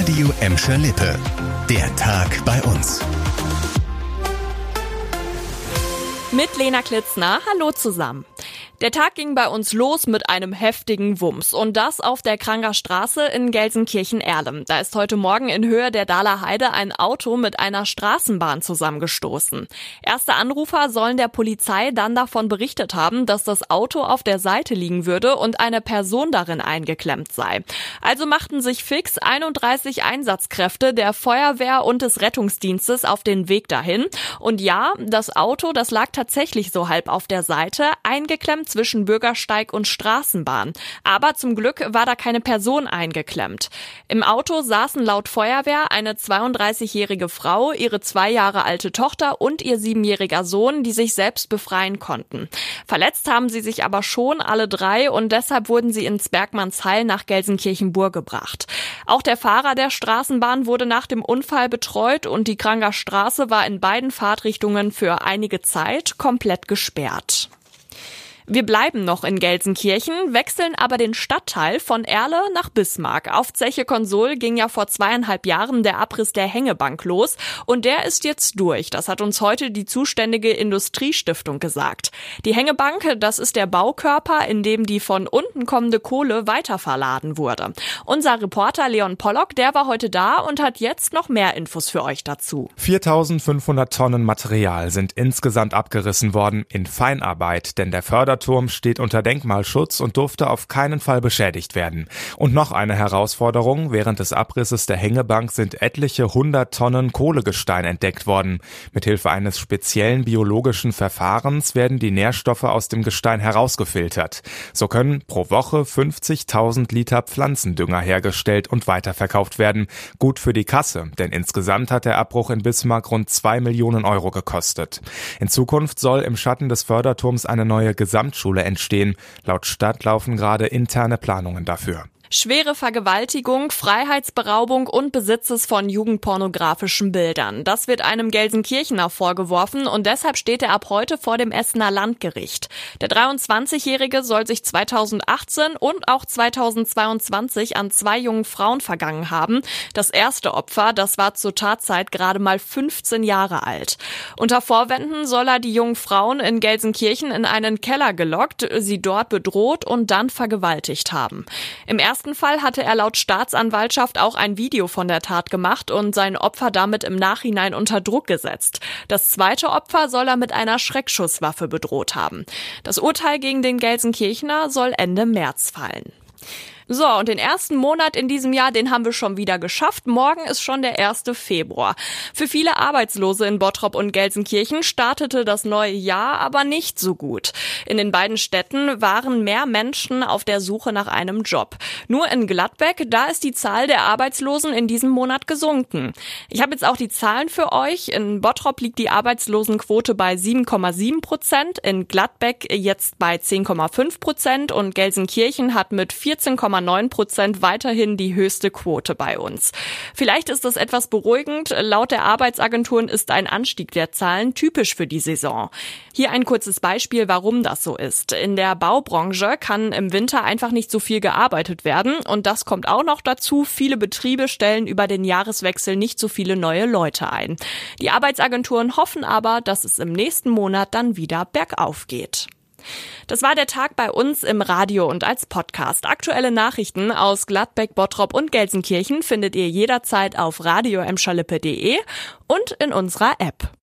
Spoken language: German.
Radio Emscher Lippe. Der Tag bei uns. Mit Lena Klitzner. Hallo zusammen. Der Tag ging bei uns los mit einem heftigen Wumms und das auf der Kranger Straße in Gelsenkirchen-Erlem. Da ist heute Morgen in Höhe der Dahler Heide ein Auto mit einer Straßenbahn zusammengestoßen. Erste Anrufer sollen der Polizei dann davon berichtet haben, dass das Auto auf der Seite liegen würde und eine Person darin eingeklemmt sei. Also machten sich fix 31 Einsatzkräfte der Feuerwehr und des Rettungsdienstes auf den Weg dahin. Und ja, das Auto, das lag tatsächlich so halb auf der Seite, eingeklemmt zwischen Bürgersteig und Straßenbahn. Aber zum Glück war da keine Person eingeklemmt. Im Auto saßen laut Feuerwehr eine 32-jährige Frau, ihre zwei Jahre alte Tochter und ihr siebenjähriger Sohn, die sich selbst befreien konnten. Verletzt haben sie sich aber schon alle drei und deshalb wurden sie ins Bergmannsheil nach Gelsenkirchenburg gebracht. Auch der Fahrer der Straßenbahn wurde nach dem Unfall betreut und die Kranger Straße war in beiden Fahrtrichtungen für einige Zeit komplett gesperrt. Wir bleiben noch in Gelsenkirchen, wechseln aber den Stadtteil von Erle nach Bismarck. Auf Zeche Konsul ging ja vor zweieinhalb Jahren der Abriss der Hängebank los und der ist jetzt durch. Das hat uns heute die zuständige Industriestiftung gesagt. Die Hängebank, das ist der Baukörper, in dem die von unten kommende Kohle weiterverladen wurde. Unser Reporter Leon Pollock, der war heute da und hat jetzt noch mehr Infos für euch dazu. 4500 Tonnen Material sind insgesamt abgerissen worden in Feinarbeit, denn der Förder Turm steht unter Denkmalschutz und durfte auf keinen Fall beschädigt werden. Und noch eine Herausforderung, während des Abrisses der Hängebank sind etliche hundert Tonnen Kohlegestein entdeckt worden. Mithilfe eines speziellen biologischen Verfahrens werden die Nährstoffe aus dem Gestein herausgefiltert. So können pro Woche 50.000 Liter Pflanzendünger hergestellt und weiterverkauft werden. Gut für die Kasse, denn insgesamt hat der Abbruch in Bismarck rund zwei Millionen Euro gekostet. In Zukunft soll im Schatten des Förderturms eine neue Gesamt Gesamtschule entstehen. Laut Stadt laufen gerade interne Planungen dafür. Schwere Vergewaltigung, Freiheitsberaubung und Besitzes von jugendpornografischen Bildern. Das wird einem Gelsenkirchener vorgeworfen und deshalb steht er ab heute vor dem Essener Landgericht. Der 23-Jährige soll sich 2018 und auch 2022 an zwei jungen Frauen vergangen haben. Das erste Opfer, das war zur Tatzeit gerade mal 15 Jahre alt. Unter Vorwänden soll er die jungen Frauen in Gelsenkirchen in einen Keller gelockt, sie dort bedroht und dann vergewaltigt haben. Im ersten ersten Fall hatte er laut Staatsanwaltschaft auch ein Video von der Tat gemacht und sein Opfer damit im Nachhinein unter Druck gesetzt. Das zweite Opfer soll er mit einer Schreckschusswaffe bedroht haben. Das Urteil gegen den Gelsenkirchener soll Ende März fallen. So, und den ersten Monat in diesem Jahr, den haben wir schon wieder geschafft. Morgen ist schon der 1. Februar. Für viele Arbeitslose in Bottrop und Gelsenkirchen startete das neue Jahr aber nicht so gut. In den beiden Städten waren mehr Menschen auf der Suche nach einem Job. Nur in Gladbeck, da ist die Zahl der Arbeitslosen in diesem Monat gesunken. Ich habe jetzt auch die Zahlen für euch. In Bottrop liegt die Arbeitslosenquote bei 7,7 Prozent, in Gladbeck jetzt bei 10,5 Prozent und Gelsenkirchen hat mit 14,9 8,9 Prozent weiterhin die höchste Quote bei uns. Vielleicht ist das etwas beruhigend. Laut der Arbeitsagenturen ist ein Anstieg der Zahlen typisch für die Saison. Hier ein kurzes Beispiel, warum das so ist. In der Baubranche kann im Winter einfach nicht so viel gearbeitet werden und das kommt auch noch dazu. Viele Betriebe stellen über den Jahreswechsel nicht so viele neue Leute ein. Die Arbeitsagenturen hoffen aber, dass es im nächsten Monat dann wieder bergauf geht. Das war der Tag bei uns im Radio und als Podcast. Aktuelle Nachrichten aus Gladbeck, Bottrop und Gelsenkirchen findet ihr jederzeit auf radio und in unserer App.